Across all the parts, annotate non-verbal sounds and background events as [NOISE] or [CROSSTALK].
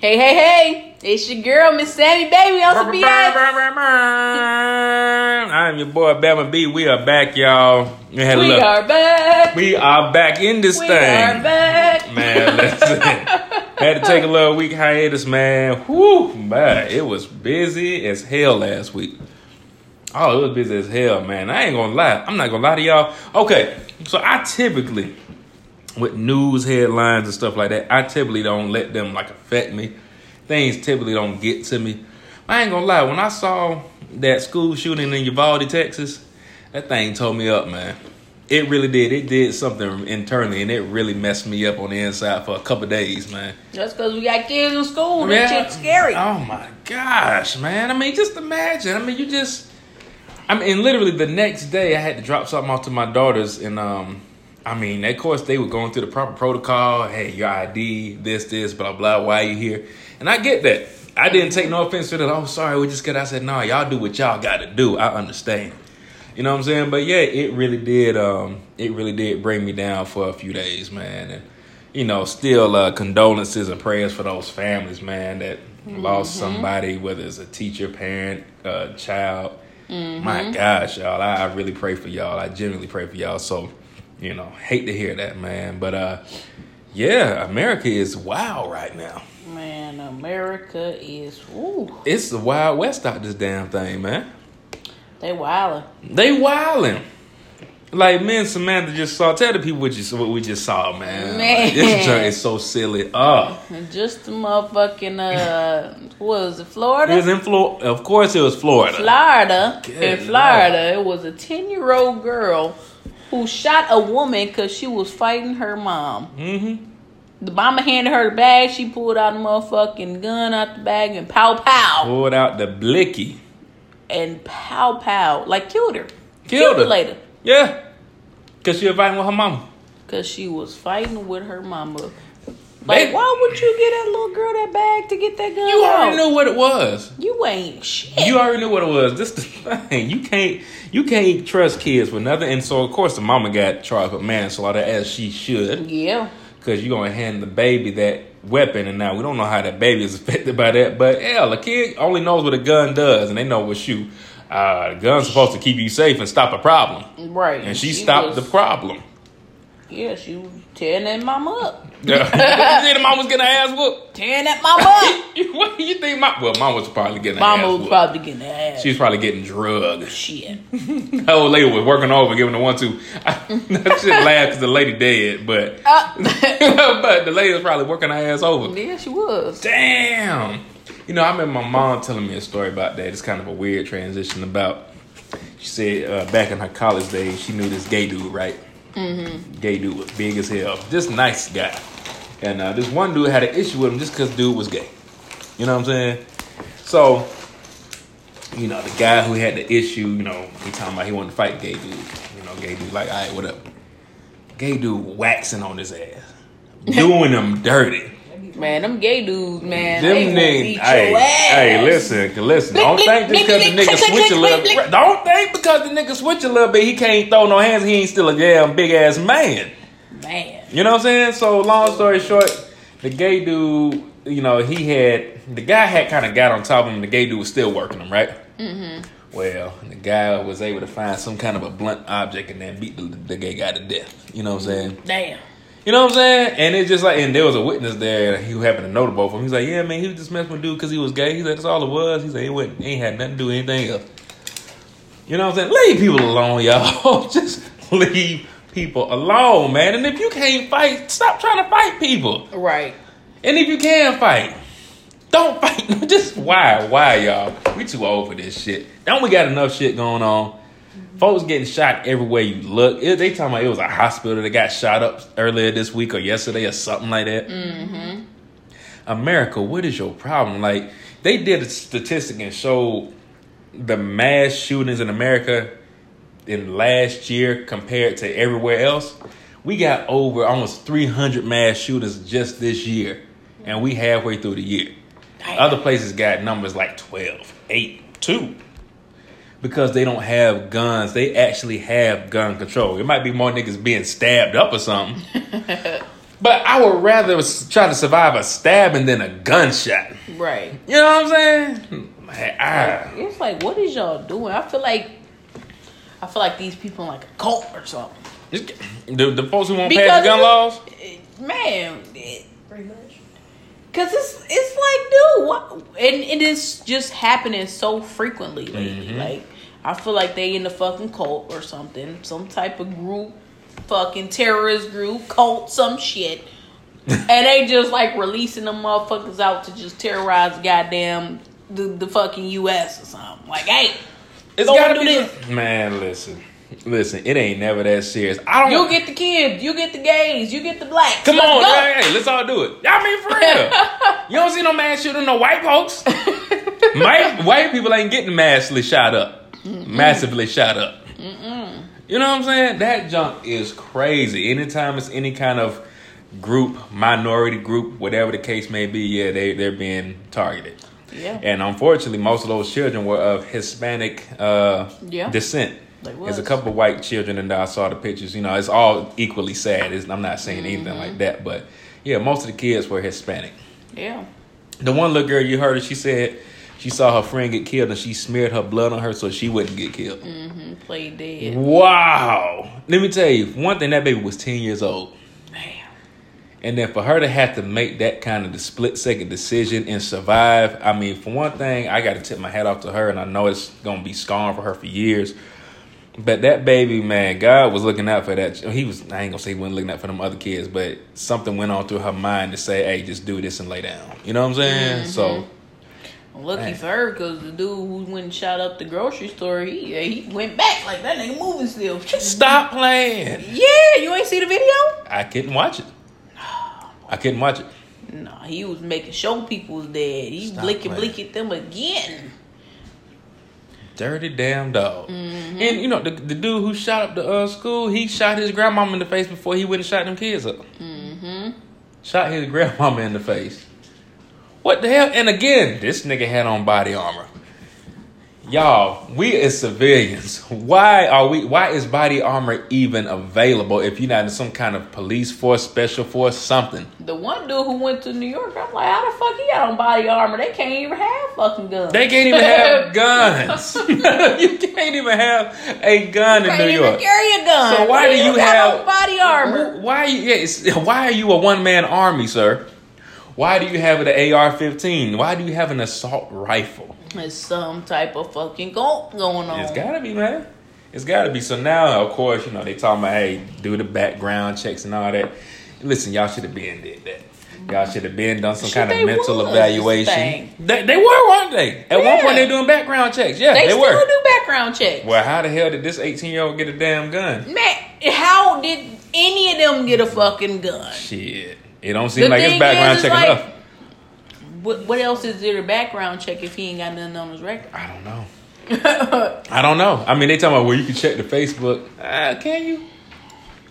Hey, hey, hey! It's your girl, Miss Sammy Baby on some BS. I'm your boy Bama B. We are back, y'all. We, had We are back. we are back in this We thing. We are back. Man, listen. [LAUGHS] Had to take a little week hiatus, man. Whew, man, it was busy as hell last week. Oh, it was busy as hell, man. I ain't gonna lie. I'm not gonna lie to y'all. Okay, so I typically, with news headlines and stuff like that, I typically don't let them like affect me. Things typically don't get to me. I ain't gonna lie. When I saw that school shooting in Uvalde, Texas, that thing tore me up, man. It really did. It did something internally, and it really messed me up on the inside for a couple days, man. Just because we got kids in school, that Yeah. shit's scary. Oh my gosh, man. I mean, just imagine. I mean, you just. I mean, literally the next day, I had to drop something off to my daughters, and um, I mean, of course, they were going through the proper protocol. Hey, your ID, this, this, blah, blah. Why you here? And I get that. I didn't take no offense to that. Oh, sorry, we just got. I said, no, y'all do what y'all got to do. I understand. You know what I'm saying? But yeah, it really did. Um, it really did bring me down for a few days, man. And you know, still uh, condolences and prayers for those families, man, that lost somebody, whether it's a teacher, parent, uh, child. My gosh, y'all, I, I really pray for y'all. I genuinely pray for y'all. So, you know, hate to hear that, man. But uh, yeah, America is wild right now. Man, America is, ooh, It's the wild west out this damn thing, man. they wildin'. They wildin'. Like me and Samantha just saw. Tell the people what you what we just saw, man. Man. Like, this joint is so silly. Oh, Just the motherfucking, uh, what was it, Florida? it was in Florida. Of course, it was Florida. Florida. Good in Florida, it was a 10 year old girl who shot a woman because she was fighting her mom. Mm-hmm. The mama handed her the bag. She pulled out a motherfucking gun out the bag and pow pow. Pulled out the blicky. And pow pow. Like killed her. Killed her. later. Yeah, cause she was fighting with her mama. Because she was fighting with her mama. Like, why would you get that little girl that bag to get that gun You out? already knew what it was. You ain't shit. You already knew what it was. This the thing. You can't you can't trust kids with nothing. And so of course the mama got charged with manslaughter as she should. yeah. Cause you're gonna hand the baby that weapon, and now we don't know how that baby is [LAUGHS] affected by that. But hell, a kid only knows what a gun does, and they know what shoot. Uh, the gun's supposed to keep you safe and stop a problem, Right. and she, stopped was- the problem. Yeah, she was tearing that mama up. [LAUGHS] you see the mom was getting her ass whooped. Tearing that mama up. [LAUGHS] what do you think? Mom? Well, mom was probably getting her mama ass was whooped. probably getting her ass. She was probably getting drugged. shit. [LAUGHS] the old lady was working over, giving the one two. that shit laugh because the lady dead, but Uh, but the lady was probably working her ass over. yeah, she was. Damn. You know, I remember my mom telling me a story about that. It's kind of a weird transition about. She said uh, back in her college days, she knew this gay dude, right? Mm-hmm. Gay dude was big as hell, just nice guy. And uh, this one dude had an issue with him just because dude was gay. You know what I'm saying? So, you know, the guy who had the issue, you know, he talking about he wanted to fight gay dude. You know, gay dude like, all right, what up? Gay dude waxing on his ass, [LAUGHS] doing him dirty. Man, them gay dudes, man. Them niggas, hey, listen, listen. Don't think just because the nigga switch a little. blick. Don't think because the nigga switch a little bit, he can't throw no hands. He ain't still a damn big ass man. Man. You know what I'm saying? So long story short, the gay dude, you know, he had the guy had kind of got on top of him. The gay dude was still working him, right? Mm-hmm. Well, the guy was able to find some kind of a blunt object and then beat the, the gay guy to death. You know what I'm saying? Damn. You know what I'm saying? And it's just like, and there was a witness there who happened to know the both of them. He's like, yeah, man, he was just messing with dude because he was gay. He said that's all it was. He said he wasn't, he ain't had nothing to do with anything else. You know what I'm saying? Leave people alone, [LAUGHS] y'all. just leave people alone, man. And if you can't fight, stop trying to fight people. Right. And if you can fight, don't fight. [LAUGHS] just why, why, y'all? We too old for this shit. Don't we got enough shit going on? Folks getting shot everywhere you look. It- they talking about it was a hospital that got shot up earlier this week or yesterday or something like that. Mm-hmm. America, what is your problem? Like they did a statistic and showed the mass shootings in America in last year compared to everywhere else. We got over almost 300 mass shooters just this year, and we halfway through the year. Damn. Other places got numbers like 12, 8, 2. Because they don't have guns. They actually have gun control. It might be more niggas being stabbed up or something. [LAUGHS] But I would rather try to survive a stabbing than a gunshot. Right. You know what I'm saying? Man, ah. I, It's like, what is y'all doing? I feel like, I feel like these people in like a cult or something. the, the folks who won't Because pass gun laws. Man, it, Pretty much. Cause it's it's like, dude, what? And it is just happening so frequently lately. Mm-hmm. Like, I feel like they in the fucking cult or something, some type of group, fucking terrorist group, cult, some shit, [LAUGHS] and they just like releasing them motherfuckers out to just terrorize goddamn the, the fucking U.S. or something. Like, hey, it's gotta do be. this. Man, listen, [LAUGHS] listen. It ain't never that serious. I don't. you get the kids, you get the gays, you get the blacks. Come Let's on, go. hey, hey, let's all do it. I mean, for real. [LAUGHS] you don't see no mass shooting no white folks. [LAUGHS] white, white people ain't getting massively shot up. Massively shot up. You know what I'm saying? That junk is crazy. Anytime it's any kind of group, minority group, whatever the case may be, yeah, they, they're being targeted. Yeah. And unfortunately, most of those children were of Hispanic uh, Yeah. descent. There's a couple white children, and I saw the pictures. You know, it's all equally sad. It's, I'm not saying anything Mm-hmm. like that, but yeah, most of the kids were Hispanic. Yeah. The one little girl you heard her, she said she saw her friend get killed, and she smeared her blood on her so she wouldn't get killed. Mm-hmm. Play dead. Wow! Let me tell you, one thing that baby was 10 years old. Damn. And then for her to have to make that kind of the split second decision and survive, I mean, for one thing, I got to tip my hat off to her, and I know it's gonna be scarring for her for years. But that baby, man, God was looking out for that. He was. I ain't gonna say he wasn't looking out for them other kids, but something went on through her mind to say, "Hey, just do this and lay down." You know what I'm saying? Mm-hmm. So Lucky Man. for her, because the dude who went and shot up the grocery store, he he went back like that nigga moving still. stop playing. Yeah, you ain't see the video? I couldn't watch it. I couldn't watch it. Nah, he was making sure people was dead. He Stop blinking, blinking them again. Dirty damn dog. Mm-hmm. And you know the, the dude who shot up the uh, school, he shot his grandmama in the face before he went and shot them kids up. Mm-hmm. Shot his [LAUGHS] grandmama in the face. What the hell? And again, this nigga had on body armor. Y'all, we as civilians, why are we? Why is body armor even available if you're not in some kind of police force, special force, something? The one dude who went to New York, I'm like, how the fuck he got on body armor? They can't even have fucking guns. They can't even have [LAUGHS] guns. [LAUGHS] [LAUGHS] you can't even have a gun in can't New even York. carry a gun. So why do you have body armor? Why? Yeah, why are you a one man army, sir? Why do you have an AR-15? Why do you have an assault rifle? There's some type of fucking cult going on. It's gotta be, man. It's gotta be. So now, of course, you know they talking about hey, do the background checks and all that. Listen, y'all should have been did that. Y'all should have been done some Shit, kind of mental evaluation. They, they were, weren't they? At one point, they doing background checks. Yeah, they, they, still were. do background checks. Well, how the hell did this 18 year old get a damn gun? Man, how did any of them get a fucking gun? Shit, it don't seem The like it's background is, check is like- enough. What, what else is there to background check if he ain't got nothing on his record? I don't know. [LAUGHS] I don't know. I mean, they talking about where you can check the Facebook. Uh, can you?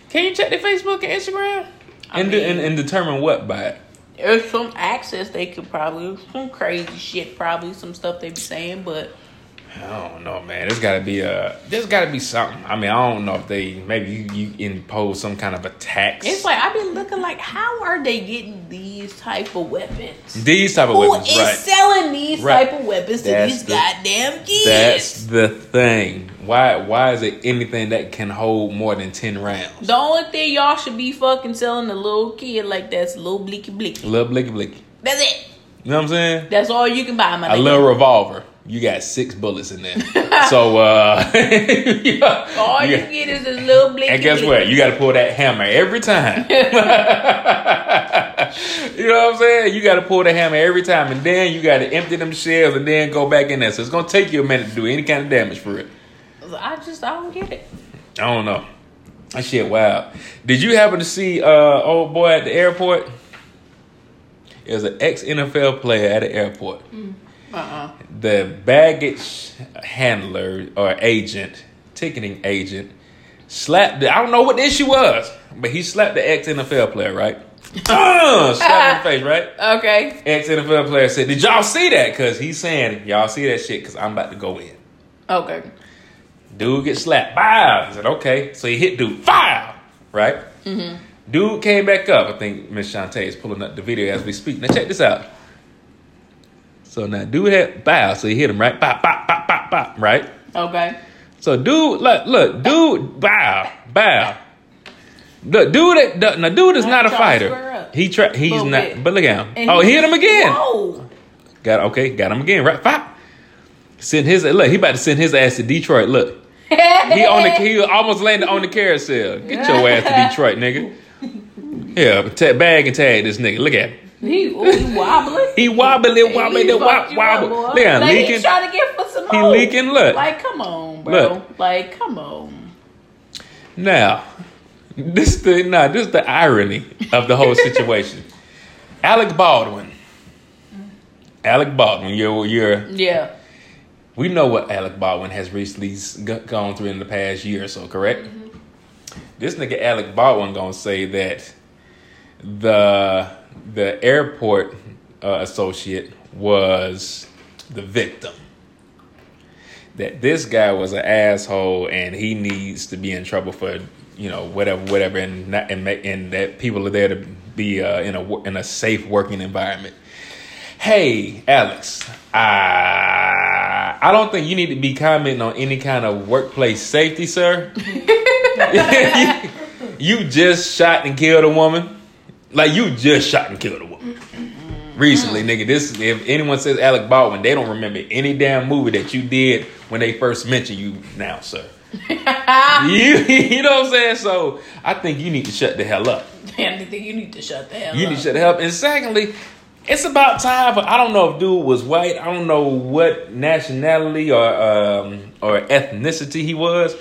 Can you check the Facebook and Instagram I and, de- and and determine what by it? There's some access they could probably some crazy shit, probably some stuff they be saying, but I don't know, man. There's got to be a. There's got to be something. I mean, I don't know if they maybe you, you impose some kind of a tax. it's like I've been looking like how are they getting these type of weapons? these type of Who weapons, is right? selling these Right. type of weapons to these the- goddamn kids? That's the thing. Why? Why is it anything that can hold more than ten rounds? the only thing y'all should be fucking selling a little kid like that's a little blicky blicky. little blicky blicky. That's it. You know what I'm saying? That's all you can buy, my a nigga. little revolver. You got six bullets in there. [LAUGHS] so uh [LAUGHS] yeah. all you Yeah. get is a little blicky. And guess what? You gotta pull that hammer every time. [LAUGHS] you know what I'm saying? You gotta pull the hammer every time and then you gotta empty them shells and then go back in there. So it's gonna take you a minute to do any kind of damage for it. I just I don't get it. I don't know. That shit wild. Did you happen to see uh old boy at the airport? It was an ex NFL player at the airport. Uh-uh. The baggage handler or agent, ticketing agent, slapped. The, I don't know what the issue was, but he slapped the ex NFL player, right? [LAUGHS] uh, slapped in the face, right? Okay. Ex NFL player said, "Did y'all see that?" Because he's saying, "Y'all see that shit?" Because I'm about to go in. Okay. Dude gets slapped. Bow. He said, okay. So he hit dude. Fire. Right? Dude came back up. I think Miss Shantae is pulling up the video as we speak. Now check this out. So now dude had bow, so he hit him right, bop, bop, bop, bop, bop, right. Okay. So dude, look, look, dude, bow, bow. Look, dude, that- now dude is Not a trying to square fighter. He try, he's Little not. bit. But look at him. And oh, he hit him again. Whoa. Got okay, got him again. Right, pop. Send his look. He about to send his ass to Detroit. Look, [LAUGHS] he on the he almost landed on the carousel. Get your ass to [LAUGHS] Detroit, nigga. Yeah, ta- bag and tag this nigga. Look at him. He, ooh, he wobbling. He wobbly, wobbly, He wobble, up, Look like, leaking. Trying to get for some He more. leaking, look. Like, come on, bro. Look. Like, come on. Now, this the nah, this the irony of the whole situation. [LAUGHS] Alec Baldwin. Mm-hmm. Alec Baldwin, you're you're Yeah. we know what Alec Baldwin has recently gone through in the past year or so, correct? Mm-hmm. This nigga Alec Baldwin gonna say that the the airport uh, associate was the victim. That this guy was an asshole and he needs to be in trouble for you know whatever whatever and not, and, make, and that people are there to be uh, in a in a safe working environment. Hey, Alex, I I don't think you need to be commenting on any kind of workplace safety, sir. [LAUGHS] [LAUGHS] you just shot and killed a woman. Like you just shot and killed a woman. Recently, nigga. This if anyone says Alec Baldwin, they don't remember any damn movie that you did when they first mentioned you now, sir. [LAUGHS] you, you know what I'm saying? So I think you need to shut the hell up. Damn, I think you need to shut the hell You up. need to shut the hell up. And secondly, it's about time for I don't know if dude was white. I don't know what nationality or um, or ethnicity he was.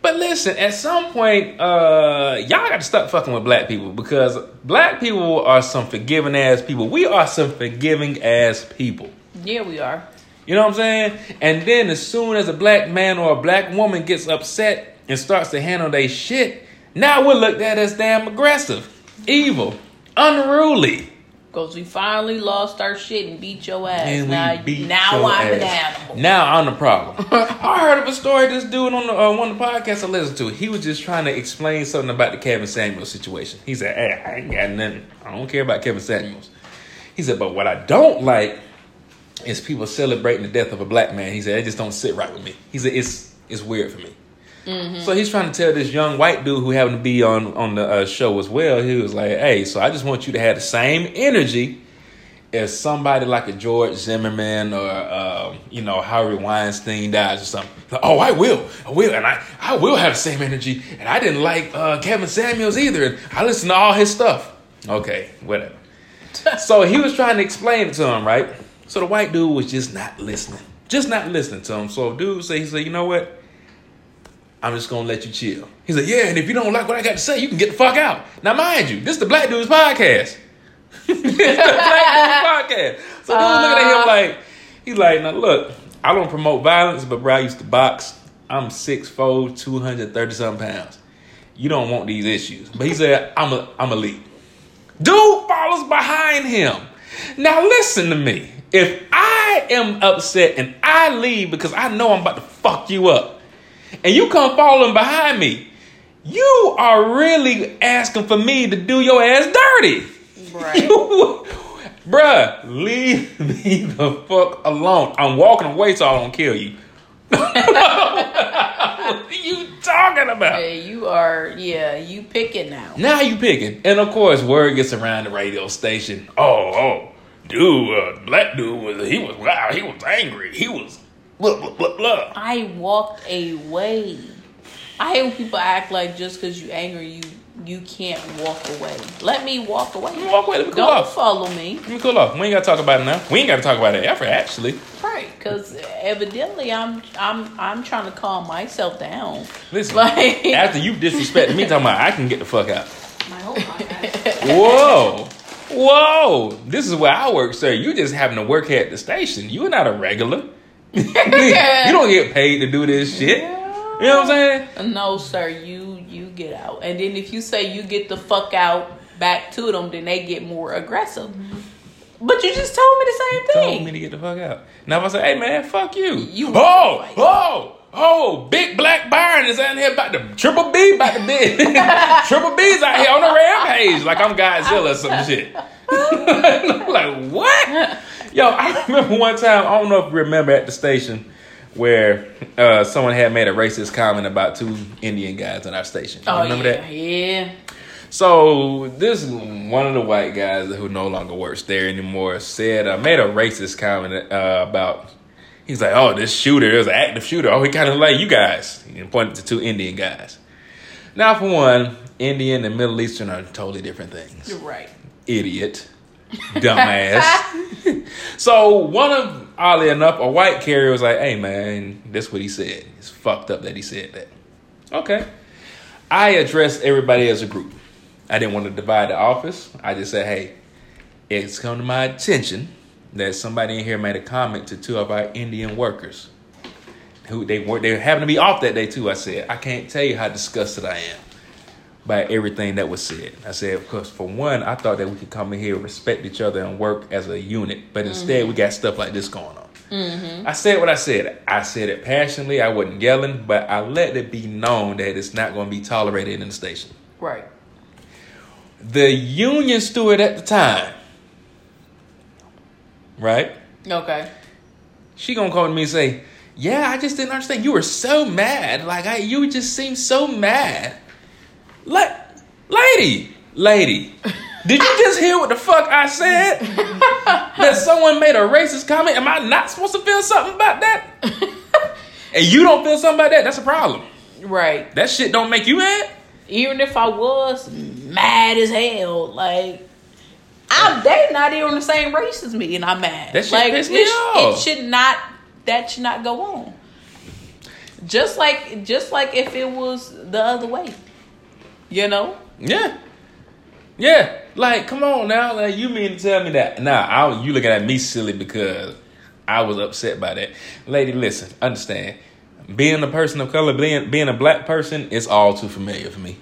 But listen, at some point, uh, y'all got to stop fucking with black people because black people are some forgiving ass people. We are some forgiving ass people. Yeah, we are. You know what I'm saying? And then as soon as a black man or a black woman gets upset and starts to handle their shit, now we're looked at as damn aggressive, evil, unruly. Because we finally lost our shit and beat your ass. And now now I'm an animal. Now I'm the problem. [LAUGHS] I heard of a story this dude on the, uh, one of the podcasts I listened to. He was just trying to explain something about the Kevin Samuels situation. He said, "Hey, I ain't got nothing. I don't care about Kevin Samuels." He said, "But what I don't like is people celebrating the death of a black man." He said, "It just don't sit right with me." He said, "It's it's weird for me." So he's trying to tell this young white dude who happened to be on on the uh, show as well. He was like, "Hey, so I just want you to have the same energy." as somebody like a George Zimmerman or um, you know Harry Weinstein dies or something. Like, oh, I will, I will, and I I will have the same energy. And I didn't like uh, Kevin Samuels either, and I listened to all his stuff. Okay, whatever. [LAUGHS] so he was trying to explain it to him, right? So the white dude was just not listening, just not listening to him. So dude said, he said, you know what? I'm just gonna let you chill. He said, yeah, and if you don't like what I got to say, you can get the fuck out. Now, mind you, this is the black dude's podcast. [LAUGHS] it's the black dude's podcast. So dude looking at him uh. like, he's like, now look, I don't promote violence, but bro, I used to box. I'm 6'4", 230 something pounds. You don't want these issues. But he said, I'm a I'm elite. Dude follows behind him. Now listen to me. If I am upset and I leave because I know I'm about to fuck you up, and you come following behind me, you are really asking for me to do your ass dirty. Right. You- [LAUGHS] Bruh, leave [LAUGHS] me the fuck alone. I'm walking away so I don't kill you. [LAUGHS] what are you talking about? Hey, you are, yeah, you picking now. Now you picking. And of course, word gets around the radio station. Oh, oh, dude, uh, black dude was he was wow, he was angry. He was blah blah blah blah. I walked away. I hate when people act like just because you angry, you you can't walk away. Let me walk away. Let me walk away. Let me cool Don't off. follow me. Let me cool off. We ain't gotta talk about it now. We ain't gotta talk about it ever, actually. Right, because evidently I'm I'm I'm trying to calm myself down. Listen, Like- [LAUGHS] after you disrespect me, talking about I can get the fuck out. My whole podcast. Whoa. Whoa. This is where I work, sir. You just happen to work here at the station. You're not a regular. You don't get [LAUGHS] paid to do this shit. You know what I'm saying? No, sir, you you get out. And then if you say you get the fuck out back to them, then they get more aggressive. Mm-hmm. But you just told me the same thing. Told me to get the fuck out. Now if I say, hey man, fuck you. You oh, right. oh, oh, big black Byron is out here about the triple B, about the big [LAUGHS] triple B's out here on the rampage, like I'm Godzilla or some shit. [LAUGHS] [LAUGHS] I'm like what? Yo, I remember one time. I don't know if you remember at the station where uh, someone had made a racist comment about two Indian guys in our station. You Oh remember yeah, that? yeah. So this one of the white guys who no longer works there anymore said uh, made a racist comment uh, about. He's like, oh, this shooter is an active shooter. Oh, he kind of like you guys. He pointed to two Indian guys. Now, for one, Indian and Middle Eastern are totally different things. You're right. Idiot, dumbass. [LAUGHS] so one of, oddly enough, a white carrier was like, hey man, that's what he said. It's fucked up that he said that. Okay. I addressed everybody as a group. I didn't want to divide the office. I just said, hey, it's come to my attention that somebody in here made a comment to two of our Indian workers. Who they were they happened to be off that day too. I said, I can't tell you how disgusted I am by everything that was said. I said, because for one, I thought that we could come in here, respect each other, and work as a unit. But instead, we got stuff like this going on. Mm-hmm. I said what I said. I said it passionately. I wasn't yelling, but I let it be known that it's not going to be tolerated in the station. Right. The union steward at the time, right? Okay. She gonna to me and say, "Yeah, I just didn't understand. You were so mad. Like I, you just seemed so mad. Like, lady, lady, did you just hear what the fuck I said? [LAUGHS] that someone made a racist comment. Am I not supposed to feel something about that? [LAUGHS] and you don't feel something about that? That's a problem. Right. That shit don't make you mad. Even if I was mad as hell, like I'm they not even the same race as me, and I'm mad. That shit like pissed me it, off. it should not. That should not go on. Just like, just like if it was the other way, you know. Yeah. Yeah. Like, come on now. Like, you mean to tell me that? Nah, I, you looking at me silly because I was upset by that. Lady, listen, understand. Being a person of color, being, being a black person, it's all too familiar for me.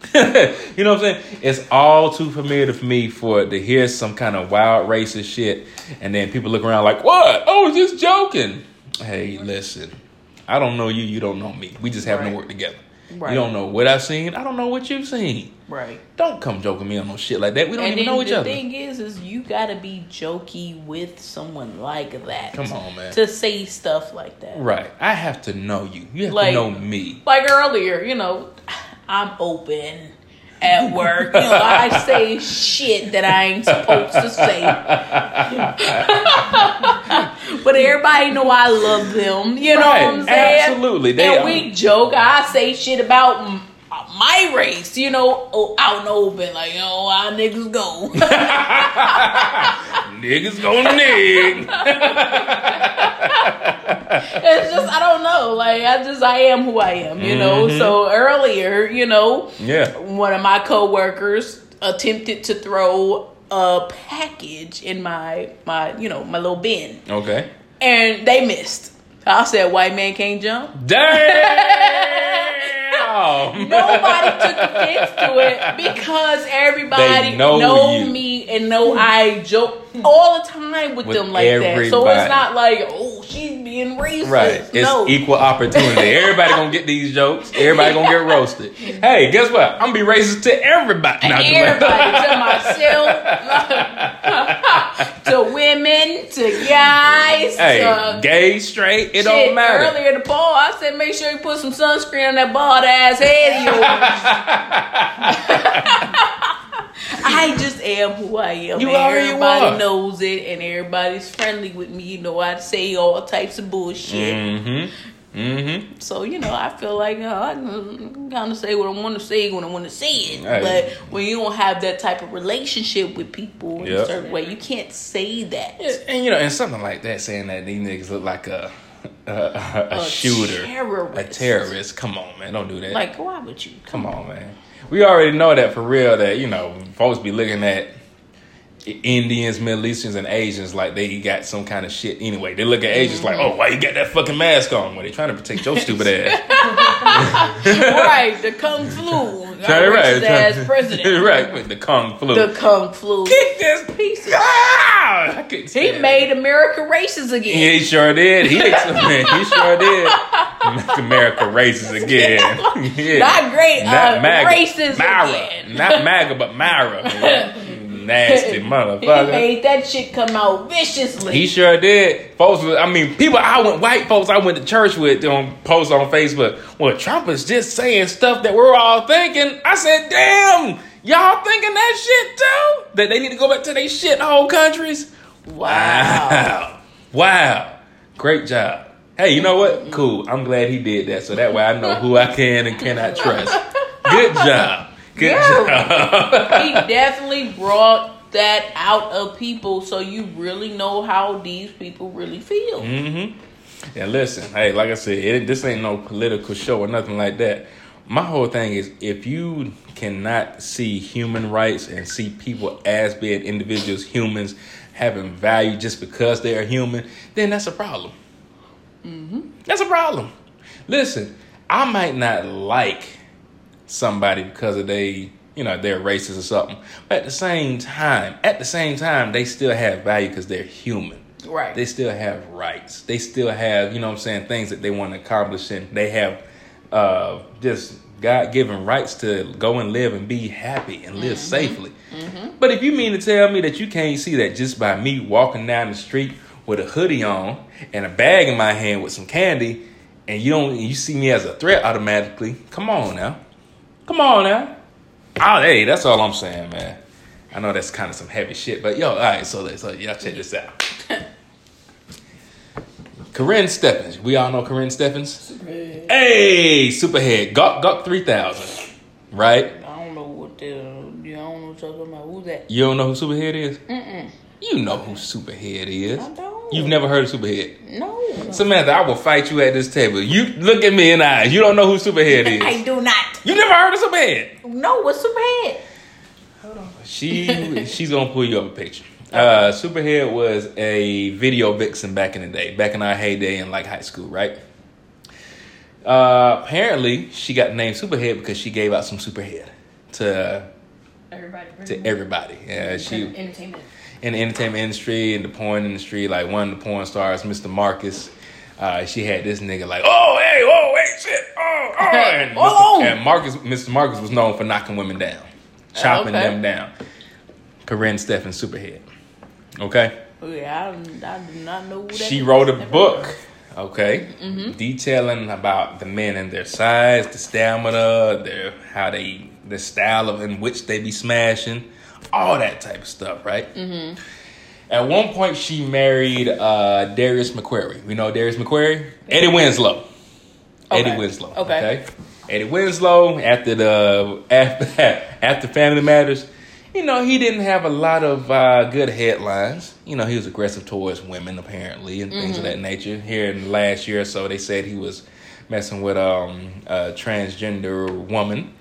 [LAUGHS] you know what I'm saying? It's all too familiar for me for to hear some kind of wild racist shit and then people look around like, what? Oh, just joking. Hey, listen. I don't know you, you don't know me. We just happen Right. to work together. Right. You don't know what I've seen. I don't know what you've seen. Right. Don't come joking me on no shit like that. We don't and even know each the other. The thing is, is you gotta be jokey with someone like that. Come on, man. To say stuff like that. Right. I have to know you. You have Like- to know me. like earlier, you know, I'm open at work. You know, I say shit that I ain't supposed to say. [LAUGHS] [LAUGHS] but everybody know I love them. You know Right, what I'm saying? absolutely. They and are- we joke. I say shit about my race. You know, oh, out and open, like, you know, our niggas go. [LAUGHS] Niggas gonna nig. [LAUGHS] it's just I don't know. Like I just I am who I am. You know. Mm-hmm. So earlier, you know, yeah. one of my coworkers attempted to throw a package in my my you know my little bin Okay. and they missed i said white man can't jump Damn. [LAUGHS] nobody took offense to it because everybody They know know, me and know i joke all the time with, With them like that so it's not like oh she's being racist Right. It's no equal opportunity. [LAUGHS] Everybody gonna get these jokes. Everybody gonna get roasted. Hey, guess what? I'm gonna be racist to everybody. Not to everybody to myself [LAUGHS] to women to guys Hey, to gay, straight, it Shit, don't matter. Earlier the ball, I said make sure you put some sunscreen on that bald ass head [LAUGHS] of yours. I just am who I am. You and you everybody are. knows it, and everybody's friendly with me. You know, I say all types of bullshit. Mm-hmm. Mm-hmm. So you know, I feel like uh, I can kind of say what I want to say when I want to say it. But when you don't have that type of relationship with people in Yep. a certain way, you can't say that. And you know, and something like that, saying that these niggas look like a a, a, a shooter, terrorist. a terrorist. Come on, man, don't do that. Like, why would you? Come on, man. We already know that for real. That you know, folks be looking at Indians, Middle Easterns, and Asians like they got some kind of shit. Anyway, they look at Asians like, oh, why you got that fucking mask on? Well, they trying to protect your [LAUGHS] stupid ass. right, the kung flu. Right, racist ass president. [LAUGHS] right, with the kung flu. The kung flu. Kick this Piece Ah, He made. America racist again. He sure did. He, [LAUGHS] he sure did. Make America racist again. [LAUGHS] Yeah. Not great, Not uh, racist Myra. again. Not MAGA, but Myra. Nasty [LAUGHS] motherfucker. He made that shit come out viciously. He sure did. Folks, was- I mean, people I went, white folks I went to church with on posts on Facebook. Well, Trump is just saying stuff that we're all thinking. I said, damn, y'all thinking that shit too? That they need to go back to their shithole countries? Wow. Wow. Great job. Hey, you know what? Cool. I'm glad he did that. So that way I know who I can and cannot trust. Good job. Good job. he definitely brought that out of people so you really know how these people really feel. Mm-hmm. Yeah, listen. Hey, like I said, it, this ain't no political show or nothing like that. My whole thing is if you cannot see human rights and see people as being individuals, humans, having value just because they are human, then that's a problem. That's a problem. Listen, I might not like somebody because of they, you know, they're racist or something. But at the same time, at the same time, they still have value because they're human. Right. They still have rights. They still have, you know what I'm saying, things that they want to accomplish and they have uh just God given rights to go and live and be happy and live safely. But if you mean to tell me that you can't see that just by me walking down the street with a hoodie on and a bag in my hand with some candy and you don't you see me as a threat automatically, come on now. Come on now. Oh, hey, that's all I'm saying, man. I know that's kind of some heavy shit, but yo, all right. So, let's, so y'all check this out. [LAUGHS] Karrine Steffans. We all know Karrine Steffans. Hey, Superhead. Gawk Gawk three thousand. Right? I don't know what the you don't know what you're talking about. Who's that? You don't know who Superhead is? Mm-mm. You know who Superhead is. I don't. You've never heard of Superhead. No. Samantha, I will fight you at this table. You look at me in the eyes. You don't know who Superhead [LAUGHS] is. I do not. You never heard of Superhead. No, what's Superhead? Hold on. She she's gonna pull you up a picture. Uh, Superhead was a video vixen back in the day, back in our heyday in like high school, right? Uh, apparently, she got named Superhead because she gave out some superhead to Everybody. to everybody. Yeah, she Entertainment. In the entertainment industry and the porn industry, like one of the porn stars, Mr. Marcus. Uh, she had this nigga like, oh hey, oh hey, shit, oh oh, [LAUGHS] and, Oh. Mr. and Marcus, Mr. Marcus was known for knocking women down, chopping Okay. them down. Karrine Steffans, Superhead. Okay, Oh, yeah, I, I do not know she wrote a book. heard. Okay, Mm-hmm. detailing about the men and their size, the stamina, their how they, the style of in which they be smashing, all that type of stuff, right? Mm-hmm. At one point, she married uh, Darius McCrary. We know Darius McCrary, Eddie Winslow. Eddie Winslow. Okay. Eddie Winslow after the after [LAUGHS] after Family Matters. You know, he didn't have a lot of uh, good headlines. You know, he was aggressive towards women apparently and things of that nature. Here in the last year or so, they said he was messing with um, a transgender woman.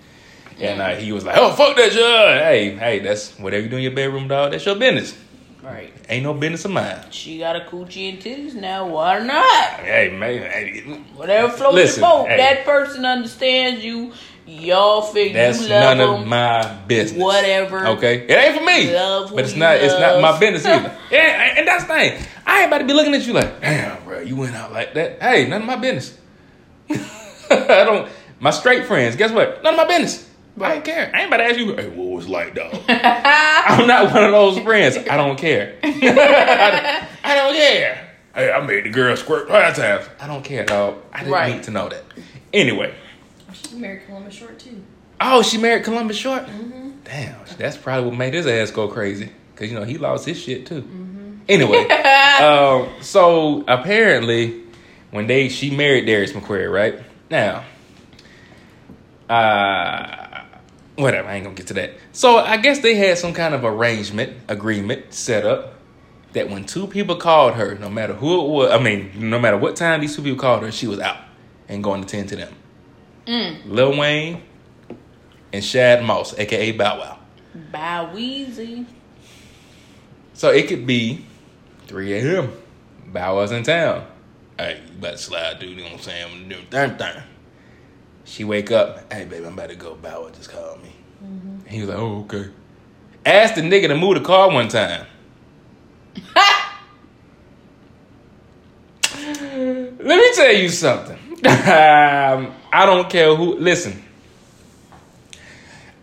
And uh, he was like, "Oh fuck that, shit. Hey, hey, that's whatever you do in your bedroom, dog. That's your business. Right. Ain't no business of mine." She got a coochie and titties now. Why not? Hey, man. Hey, Whatever floats Listen, your boat. hey. That person understands you. Y'all figure that's you love none of them. my business. Whatever. Okay, it ain't for me. Love but it's not. It's not my business either. [LAUGHS] yeah, and that's the thing. I ain't about to be looking at you like, damn, bro, you went out like that. Hey, none of my business. [LAUGHS] I don't. My straight friends, guess what? None of my business. I don't care. I ain't about to ask you. Hey, what was like, dog? [LAUGHS] I'm not one of those friends. I don't care. I, [LAUGHS] I don't care. Hey, I made the girl squirt five times. I don't care, dog. I didn't Right. need to know that. Anyway. She married Columbus Short too. Oh, she married Columbus Short. Damn, that's probably what made his ass go crazy. Cause you know he lost his shit too. Anyway, [LAUGHS] um, so apparently, when they she married Darius McCrary, right now, uh, whatever. I ain't gonna get to that. So I guess they had some kind of arrangement, agreement set up that when two people called her, no matter who it was, I mean, no matter what time these two people called her, she was out and going to tend to them. Mm. Lil Wayne and Shad Moss, aka Bow Wow. Bow Weezy. So it could be 3 a.m. Bow Wow's in town. Hey, you better slide, dude. You know what I'm saying? Thing, thing. She wake up. Hey, baby, I'm about to go. Bow Wow just called me. And he was like, oh, okay. Asked the nigga to move the car one time. [LAUGHS] Let me tell you something. um, I don't care who. Listen,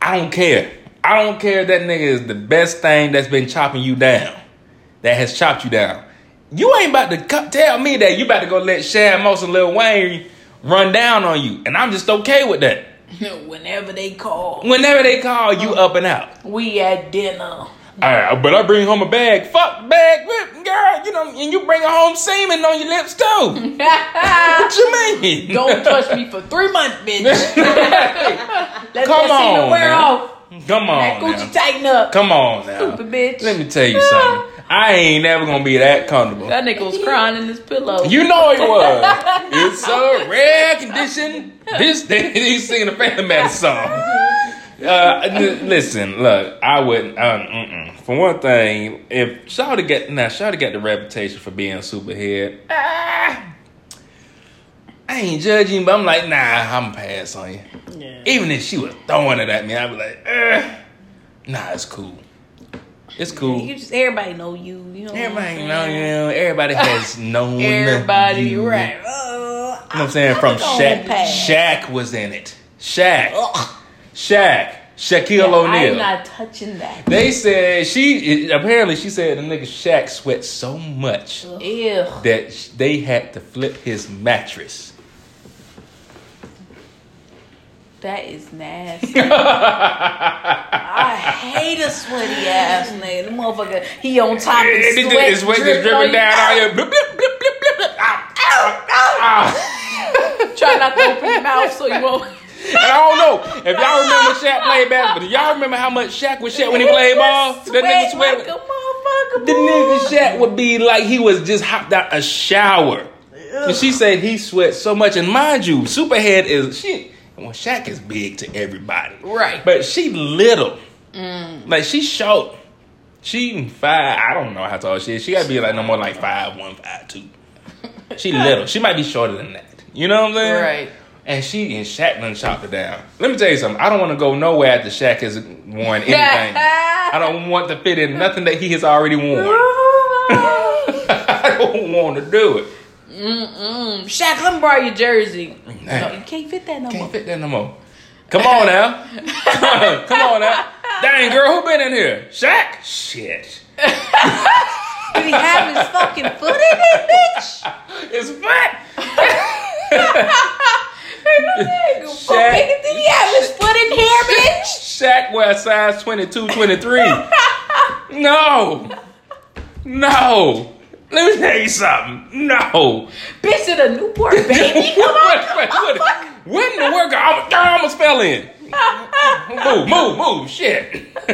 I don't care. I don't care if that nigga is the best thing that's been chopping you down, that has chopped you down. You ain't about to co- tell me that you about to go let Shad Moss and Lil Wayne run down on you, and I'm just okay with that. [LAUGHS] Whenever they call, Whenever they call, you up and out. we at dinner. Ah, but I bring home a bag. Fuck bag, girl. You know, and you bring home semen on your lips too. [LAUGHS] what you mean? Don't touch me for three months, [LAUGHS] bitch. Let Come that on, wear now. off. Come That on, Gucci now. tighten up. Come on now. Stupid bitch. Let me tell you something. I ain't never gonna be that comfortable. That nigga was crying in his pillow. You know he was. [LAUGHS] It's a rare condition. This day [LAUGHS] he's singing a Phantom Matter song. Uh, n- listen, look, I wouldn't. Uh, mm-mm. For one thing, if Shawty got now, Shawty got the reputation for being a superhead. Ah, I ain't judging, but I'm like, nah, I'm pass on you. Yeah. Even if she was throwing it at me, I'd be like, eh, nah, it's cool. It's cool. You just everybody know you. You know Everybody know you. Everybody has [LAUGHS] known Everybody, you. right? Uh, You know what I'm saying? From I'ma Shaq. Shaq was in it. Shaq. Ugh. Shaq. Shaquille Yeah, I'm not touching that. They said she apparently she said the nigga Shaq sweat so much Ew. that they had to flip his mattress. That is nasty. [LAUGHS] I hate a sweaty ass nigga. The motherfucker, he on top of And sweat, his sweat just dripping down all your blip, blip, blip, blip, blip. Ow, Ow, ow. Try not to open your mouth so you won't. And I don't know if y'all remember Shaq played basketball. Do y'all remember how much Shaq would sweat when he played ball? That nigga sweat. like a. The nigga Shaq would be like he was just hopped out a shower. And she said he sweat so much. And mind you, Superhead is she. Well, Shaq is big to everybody, Right. But she little, mm. like she short. She five. I don't know how tall she is. She gotta be like no more like five one, five two. [LAUGHS] She little. She might be shorter than that. You know what I'm saying? Right. And she and Shaq done chopped her down. Let me tell you something. I don't want to go nowhere after Shaq has worn [LAUGHS] anything. I don't want to fit in nothing that he has already worn. [LAUGHS] I don't want to do it. Mm-mm. Shaq, let me borrow your jersey. No, you can't fit that no more. Can't more. fit that no more. Come on now. [LAUGHS] Come on, now. Dang girl, who been in here? Shaq? Shit. [LAUGHS] Did he have his fucking foot in it, bitch? [LAUGHS] It's fat. Shaq. Did he have his foot in here, bitch? Shaq wear size 22, 23. No. No. Let me tell you something. No. Bitch, did a Newport baby [LAUGHS] come what, what, out? what, what in the work? I almost, I almost fell in. move, move, move. Shit. [LAUGHS]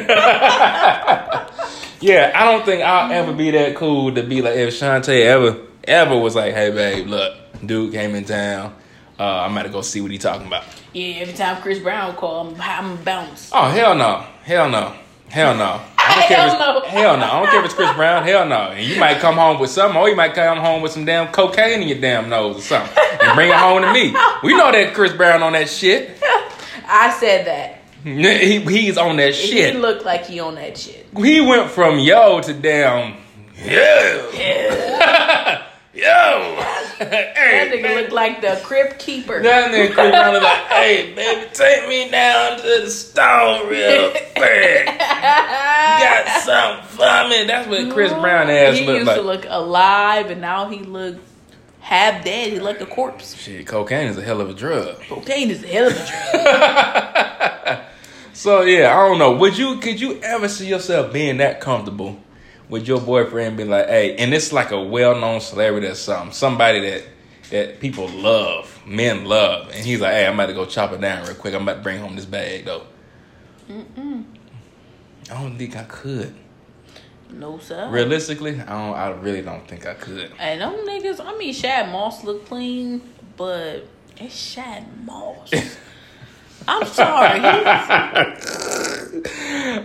yeah, I don't think I'll ever be that cool to be like if Shantae ever, ever was like, hey, babe, look, dude came in town. Uh, I'm about to go see what he talking about. Yeah, every time Chris Brown call, I'm, I'm bounce. Oh, hell no. Hell no. Hell no. I don't care if Hell it's, no. Hell no. I don't care if it's Chris Brown. Hell no. And you might come home with something, or you might come home with some damn cocaine in your damn nose or something, and bring it home to me. [LAUGHS] We know that Chris Brown on that shit. [LAUGHS] I said that. [LAUGHS] He, he's on that shit. He looked like he on that shit. He went from yo to damn yo. [LAUGHS] yo. That hey, nigga looked like the crypt keeper. That nigga Chris Brown was like, hey, baby, take me down to the stone real quick. got [LAUGHS] something for me. That's what Chris Brown ass he looked used to look alive, and now he look half dead. He look a corpse. Shit, cocaine is a hell of a drug. Cocaine is a hell of a drug. [LAUGHS] So yeah, I don't know. Would you could you ever see yourself being that comfortable with your boyfriend being like, hey, and it's like a well known celebrity or something, somebody that that people love, men love, and he's like, hey, I'm about to go chop it down real quick. I'm about to bring home this bag though. I don't think I could. no sir. Realistically, I don't. I really don't think I could. And them niggas, I mean, Shad Moss look clean, but it's Shad Moss. [LAUGHS] I'm sorry.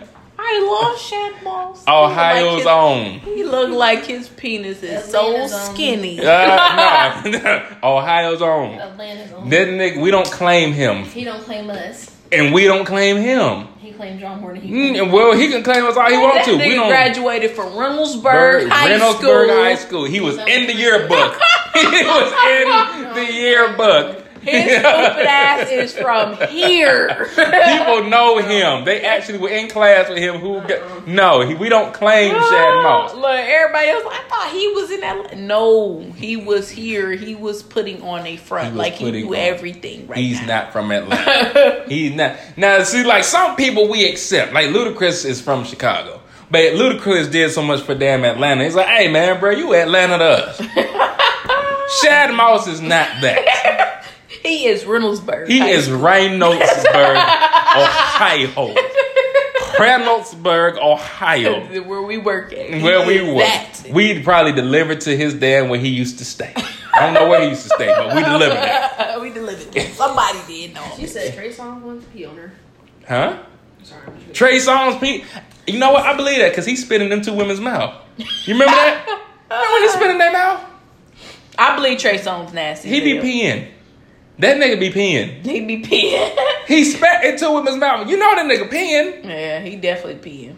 [LAUGHS] I love Shad Moss. He Ohio's like his- own. He look like his penis is so Atlanta's own. skinny. Uh, no, Ohio's own. Atlanta's on. That nigga, we don't claim him. He don't claim us. and we don't claim him. He claimed John more than he Mm, well, he can claim us all he wants to. That We nigga don't. graduated from Reynoldsburg Bird- High Reynoldsburg School. High School. He was in the yearbook. [LAUGHS] he was in the yearbook. His stupid ass is from here. People know him. They actually were in class with him. Who? Uh-huh. Got, no, he, we don't claim Shad Moss. Look, everybody else. I thought he was in that. No, he was here. He was putting on a front He like he knew on- everything right He's now. not from Atlanta. [LAUGHS] He's not. Now, see, like some people we accept. Like Ludacris is from Chicago, but Ludacris did so much for damn Atlanta. He's like, hey man, bro, you Atlanta to us. [LAUGHS] Shad Moss is not that. He is Reynoldsburg. He High is School. Reynoldsburg, [LAUGHS] Ohio. Reynoldsburg, Ohio. [LAUGHS] where we work at. He Where we is were. That. We'd probably deliver to his dad where he used to stay. I don't know where he used to stay, but we [LAUGHS] delivered it. we delivered. it. Somebody did know. She said Trey Songz wants to pee on her. Huh? Sorry. Trey Songz, Pete. You know what? I believe that because he's spitting into women's mouth. You remember that? remember when he spit in their mouth? I believe Trey Songz nasty. He be as peeing. That nigga be peeing. He be peeing. [LAUGHS] He spat into women's mouth. You know that nigga peeing. yeah, he definitely peeing.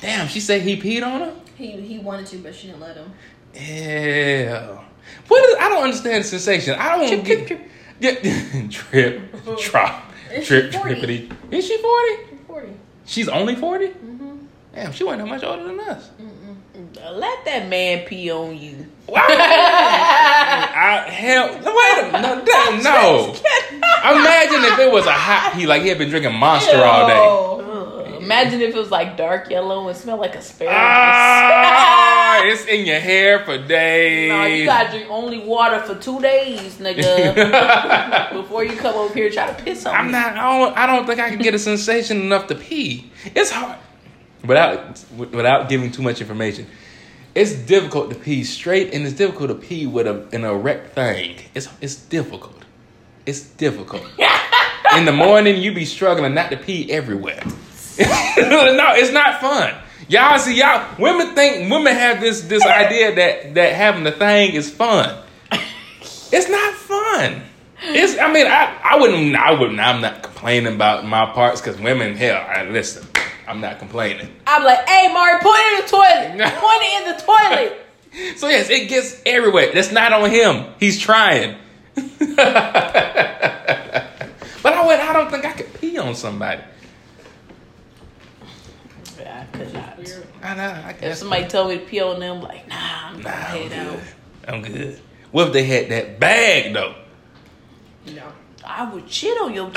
Damn, she said he peed on her? He he wanted to, but she didn't let him. Ew. What is, I don't understand the sensation. I don't Trip, get. trip, Yeah, [LAUGHS] trip, drop, Is trip, 40? trippity. Is she 40? Forty. She's only 40? Mm-hmm. Damn, she wasn't that much older than us. Let that man pee on you. Why? I, hell, wait a minute. No, damn, [LAUGHS] no. Imagine if it was a hot pee, like he had been drinking Monster all day. Imagine if it was like dark yellow and smelled like asparagus. Ah, [LAUGHS] it's in your hair for days. no, you gotta drink only water for two days, nigga, [LAUGHS] before you come over here and try to piss on I'm me. not. I don't, I don't think I can get a sensation enough to pee. It's hard without without giving too much information. It's difficult to pee straight, and it's difficult to pee with a, an erect thing. It's it's difficult. It's difficult. [LAUGHS] In the morning, you be struggling not to pee everywhere. [LAUGHS] no, it's not fun. Y'all see, y'all women think women have this this idea that that having the thing is fun. It's not fun. It's. I mean, I, I wouldn't. I wouldn't. I'm not complaining about my parts because women. Hell, I, listen. I'm not complaining. I'm like, hey, Mari, point it in the toilet. [LAUGHS] point it in the toilet. [LAUGHS] So yes, it gets everywhere. That's not on him. He's trying. [LAUGHS] but I would. I don't think I could pee on somebody. Yeah, I could not. I know. I If somebody told me to pee on them, like, nah, I'm Nah, I'm head out. good. I'm good. What if they had that bag though? No. I would shit on your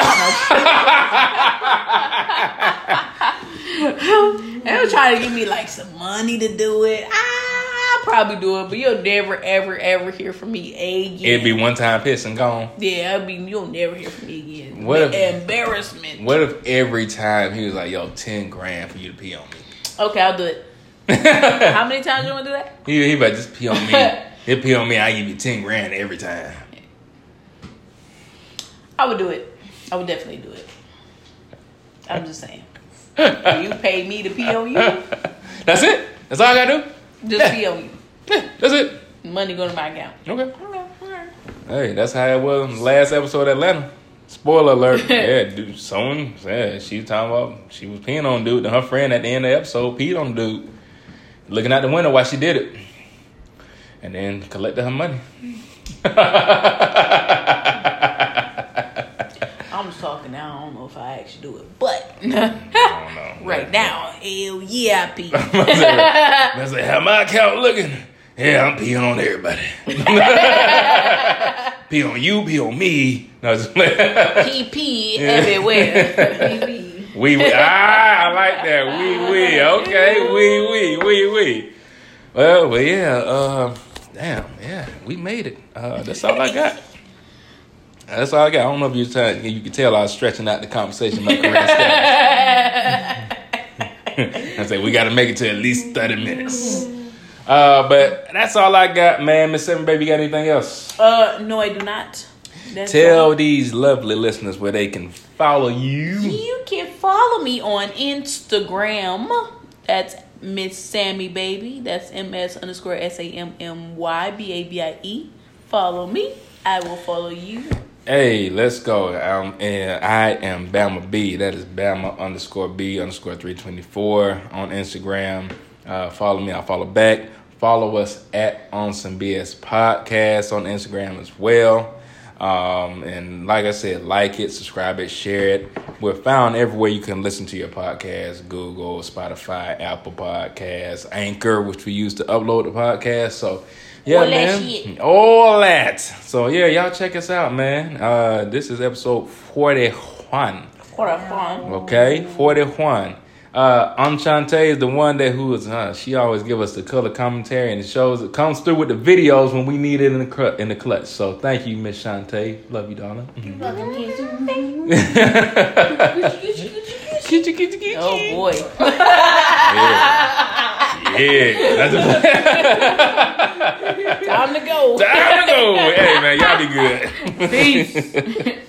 They were trying to give me like some money to do it. I'll probably do it, but you'll never, ever, ever hear from me again. It'd be one time piss and gone. yeah, I mean, you'll never hear from me again. What if- embarrassment? What if every time he was like, "Yo, ten grand for you to pee on me"? Okay, I'll do it. [LAUGHS] How many times you want to do that? He he about just pee on me. [LAUGHS] He'll pee on me. I give you ten grand every time. I would do it. I would definitely do it. I'm just saying. You pay me to pee on you, That's it. That's all I gotta do. just pee on you. Yeah, that's it. Money go to my account. Okay. Okay. Hey, that's how it was in the last episode of Atlanta. Spoiler alert. [LAUGHS] yeah, dude, someone said she was talking about she was peeing on dude, and her friend at the end of the episode peed on dude, looking out the window while she did it, and then collected her money. [LAUGHS] Now. I don't know if I actually do it, but [LAUGHS] I don't know. right now, hell yeah, I pee. [LAUGHS] I said, how my account looking? Yeah, I'm peeing on everybody. [LAUGHS] pee on you, pee on me. No, just- pee pee everywhere. Pee pee. We, we ah, I like that. We we okay. We we we we. Well, well, yeah. Uh, damn, yeah, we made it. Uh, that's all I got. That's all I got. I don't know if you trying, you can tell I was stretching out the conversation about career [LAUGHS] I said we got to make it to at least thirty minutes. Uh, but that's all I got, man. Miss Sammy Baby, got anything else? Uh, no, I do not. That's Tell all. these lovely listeners where they can follow you. You can follow me on Instagram. That's Miss Sammy Baby. That's M S underscore S A M M Y B A B I E. Follow me. I will follow you. Hey, let's go. Um, and I am Bama B. That is Bama underscore B underscore three twenty four on Instagram. Uh, follow me. I follow back. Follow us at On Some BS Podcast on Instagram as well. Um, and like I said, like it, subscribe it, share it. We're found everywhere you can listen to your podcast: Google, Spotify, Apple Podcasts, Anchor, which we use to upload the podcast. So. Yeah, All that man. shit. All that. So yeah, y'all check us out, man. Uh, this is episode forty-one. What a fun. Okay, forty-one. Uh, Enchante is the one that who is uh, she always give us the color commentary and it shows it comes through with the videos when we need it in the cr- in the clutch. So thank you, Miss Shante. Love you, darling. Kitty, kitty, kitty. Oh boy. Yeah, yeah. That's a Time to go. time to go. Hey man, y'all be good. Peace. [LAUGHS]